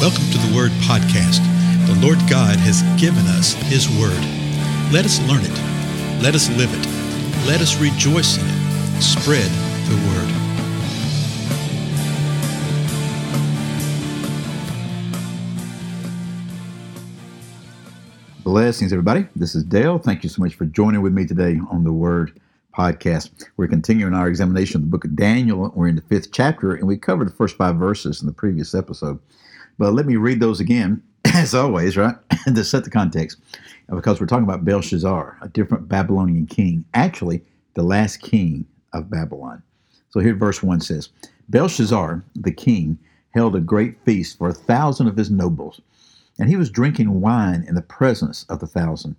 Welcome to the Word Podcast. The Lord God has given us His Word. Let us learn it. Let us live it. Let us rejoice in it. Spread the Word. Blessings, everybody. This is Dale. Thank you so much for joining with me today on the Word Podcast. We're continuing our examination of the book of Daniel. We're in the fifth chapter, and we covered the first five verses in the previous episode. But let me read those again, as always, right? to set the context, because we're talking about Belshazzar, a different Babylonian king, actually, the last king of Babylon. So here, verse 1 says Belshazzar, the king, held a great feast for a thousand of his nobles, and he was drinking wine in the presence of the thousand.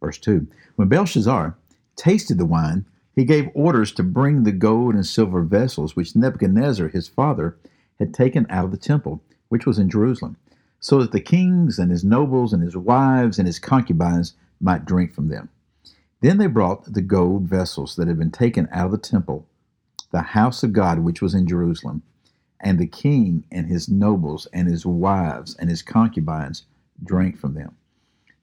Verse 2 When Belshazzar tasted the wine, he gave orders to bring the gold and silver vessels which Nebuchadnezzar, his father, had taken out of the temple which was in Jerusalem, so that the kings and his nobles and his wives and his concubines might drink from them. Then they brought the gold vessels that had been taken out of the temple, the house of God which was in Jerusalem, and the king and his nobles and his wives and his concubines drank from them.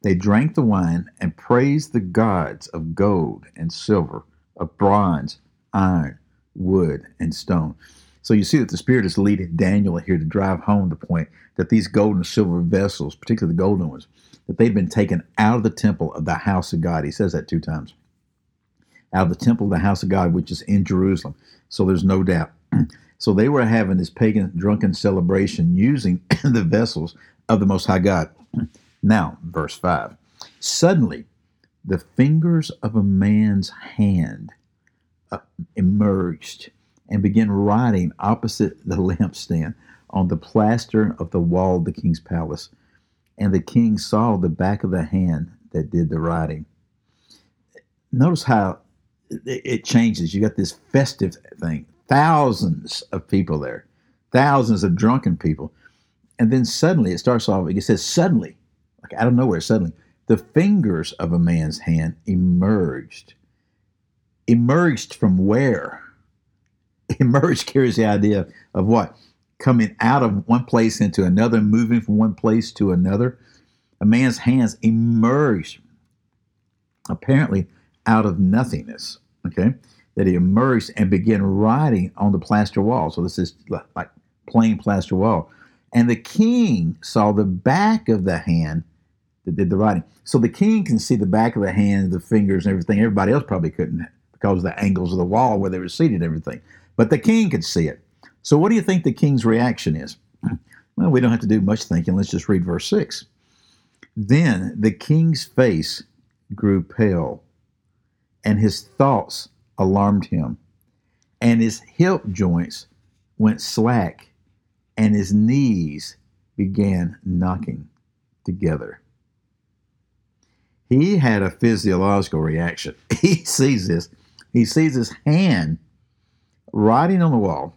They drank the wine and praised the gods of gold and silver, of bronze, iron, wood, and stone. So you see that the Spirit is leading Daniel here to drive home the point that these gold and silver vessels, particularly the golden ones, that they've been taken out of the temple of the house of God. He says that two times. Out of the temple of the house of God, which is in Jerusalem. So there's no doubt. so they were having this pagan drunken celebration using the vessels of the Most High God. now, verse 5. Suddenly, the fingers of a man's hand uh, emerged and began writing opposite the lampstand on the plaster of the wall of the king's palace. And the king saw the back of the hand that did the writing. Notice how it changes. You got this festive thing, thousands of people there, thousands of drunken people. And then suddenly it starts off, it says, suddenly, like out of nowhere, suddenly, the fingers of a man's hand emerged. Emerged from where? emerge carries the idea of what? Coming out of one place into another, moving from one place to another. A man's hands emerged, apparently out of nothingness, okay? That he emerged and began writing on the plaster wall. So this is like plain plaster wall. And the king saw the back of the hand that did the writing. So the king can see the back of the hand, the fingers, and everything. Everybody else probably couldn't because of the angles of the wall where they were seated everything. But the king could see it. So, what do you think the king's reaction is? Well, we don't have to do much thinking. Let's just read verse 6. Then the king's face grew pale, and his thoughts alarmed him, and his hip joints went slack, and his knees began knocking together. He had a physiological reaction. He sees this. He sees his hand writing on the wall.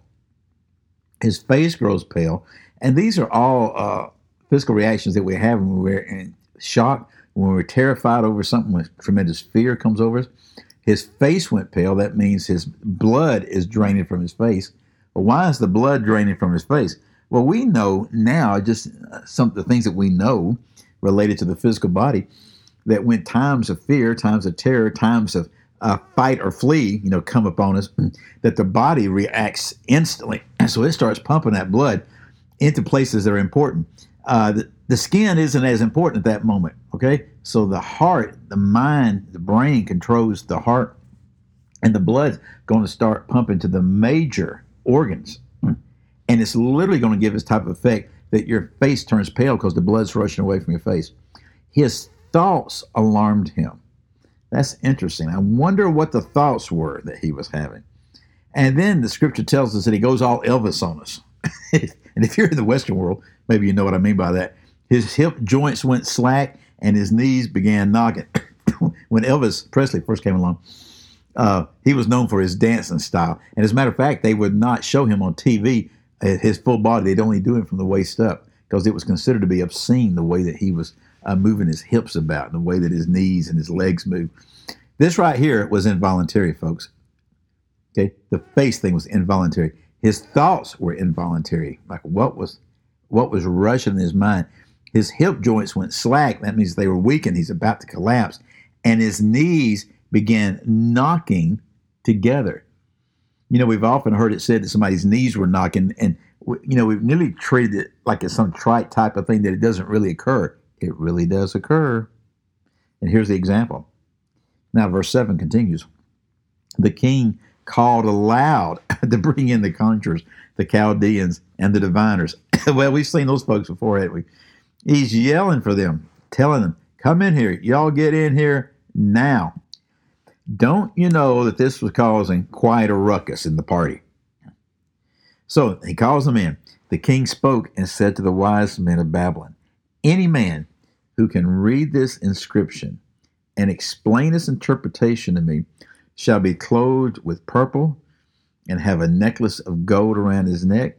His face grows pale. And these are all uh, physical reactions that we have when we're in shock, when we're terrified over something, when tremendous fear comes over us. His face went pale. That means his blood is draining from his face. But why is the blood draining from his face? Well, we know now, just uh, some of the things that we know related to the physical body, that when times of fear, times of terror, times of uh, fight or flee, you know, come upon us, that the body reacts instantly. And so it starts pumping that blood into places that are important. Uh, the, the skin isn't as important at that moment, okay? So the heart, the mind, the brain controls the heart, and the blood's going to start pumping to the major organs. And it's literally going to give this type of effect that your face turns pale because the blood's rushing away from your face. His thoughts alarmed him. That's interesting. I wonder what the thoughts were that he was having. And then the scripture tells us that he goes all Elvis on us. and if you're in the Western world, maybe you know what I mean by that. His hip joints went slack and his knees began knocking. when Elvis Presley first came along, uh, he was known for his dancing style. And as a matter of fact, they would not show him on TV uh, his full body. They'd only do him from the waist up because it was considered to be obscene the way that he was uh, moving his hips about and the way that his knees and his legs move. This right here was involuntary, folks. Okay, the face thing was involuntary. His thoughts were involuntary. Like what was, what was rushing in his mind. His hip joints went slack. That means they were weakened. He's about to collapse. And his knees began knocking together. You know, we've often heard it said that somebody's knees were knocking, and, you know, we've nearly treated it like it's some trite type of thing that it doesn't really occur. It really does occur. And here's the example. Now, verse 7 continues The king called aloud to bring in the conjurers, the Chaldeans, and the diviners. well, we've seen those folks before, haven't we? He's yelling for them, telling them, Come in here. Y'all get in here now. Don't you know that this was causing quite a ruckus in the party? So he calls them in. The king spoke and said to the wise men of Babylon, Any man who can read this inscription and explain its interpretation to me shall be clothed with purple and have a necklace of gold around his neck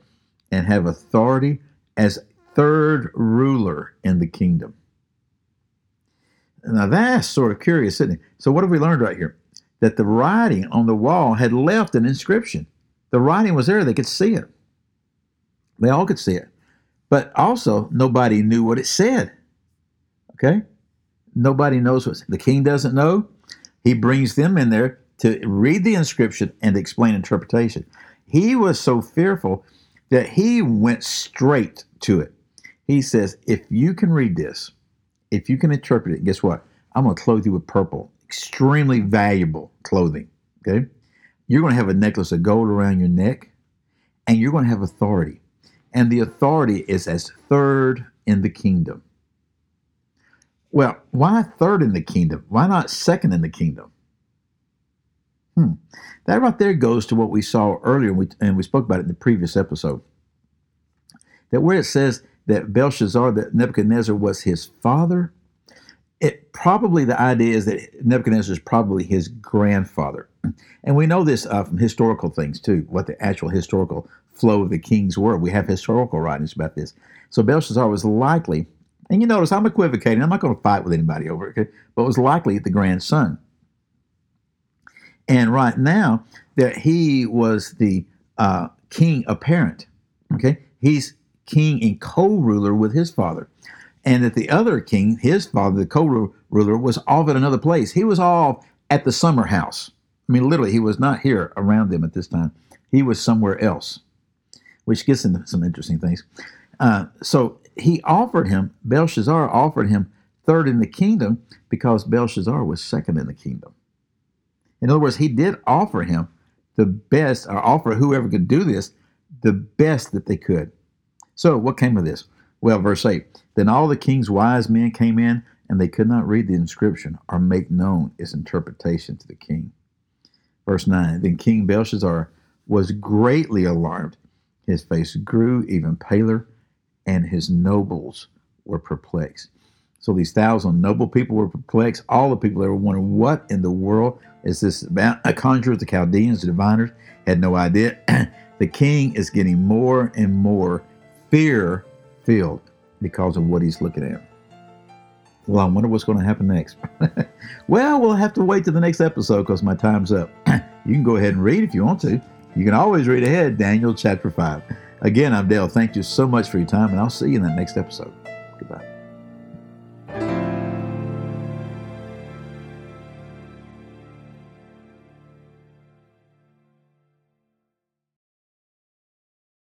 and have authority as third ruler in the kingdom. Now that's sort of curious, isn't it? So what have we learned right here? That the writing on the wall had left an inscription. The writing was there, they could see it. They all could see it. But also, nobody knew what it said. Okay? Nobody knows what the king doesn't know. He brings them in there to read the inscription and explain interpretation. He was so fearful that he went straight to it. He says, If you can read this, if you can interpret it, guess what? I'm going to clothe you with purple, extremely valuable clothing. Okay? You're going to have a necklace of gold around your neck, and you're going to have authority. And the authority is as third in the kingdom. Well, why third in the kingdom? Why not second in the kingdom? Hmm. That right there goes to what we saw earlier, and we, and we spoke about it in the previous episode. That where it says that Belshazzar, that Nebuchadnezzar was his father, it probably the idea is that Nebuchadnezzar is probably his grandfather. And we know this uh, from historical things too, what the actual historical flow of the kings were. We have historical writings about this. So Belshazzar was likely and you notice I'm equivocating. I'm not going to fight with anybody over it, but it was likely the grandson. And right now, that he was the uh, king apparent. Okay, he's king and co-ruler with his father, and that the other king, his father, the co-ruler, was off at another place. He was off at the summer house. I mean, literally, he was not here around them at this time. He was somewhere else, which gets into some interesting things. Uh, so he offered him, Belshazzar offered him third in the kingdom because Belshazzar was second in the kingdom. In other words, he did offer him the best, or offer whoever could do this, the best that they could. So, what came of this? Well, verse 8 Then all the king's wise men came in, and they could not read the inscription or make known its interpretation to the king. Verse 9 Then King Belshazzar was greatly alarmed. His face grew even paler, and his nobles were perplexed. So these thousand noble people were perplexed. All the people there were wondering, what in the world is this about? A conjurers, the Chaldeans, the diviners had no idea. the king is getting more and more fear filled because of what he's looking at. Well, I wonder what's going to happen next. well, we'll have to wait to the next episode because my time's up. you can go ahead and read if you want to. You can always read ahead, Daniel chapter 5. Again, I'm Dale. Thank you so much for your time, and I'll see you in that next episode.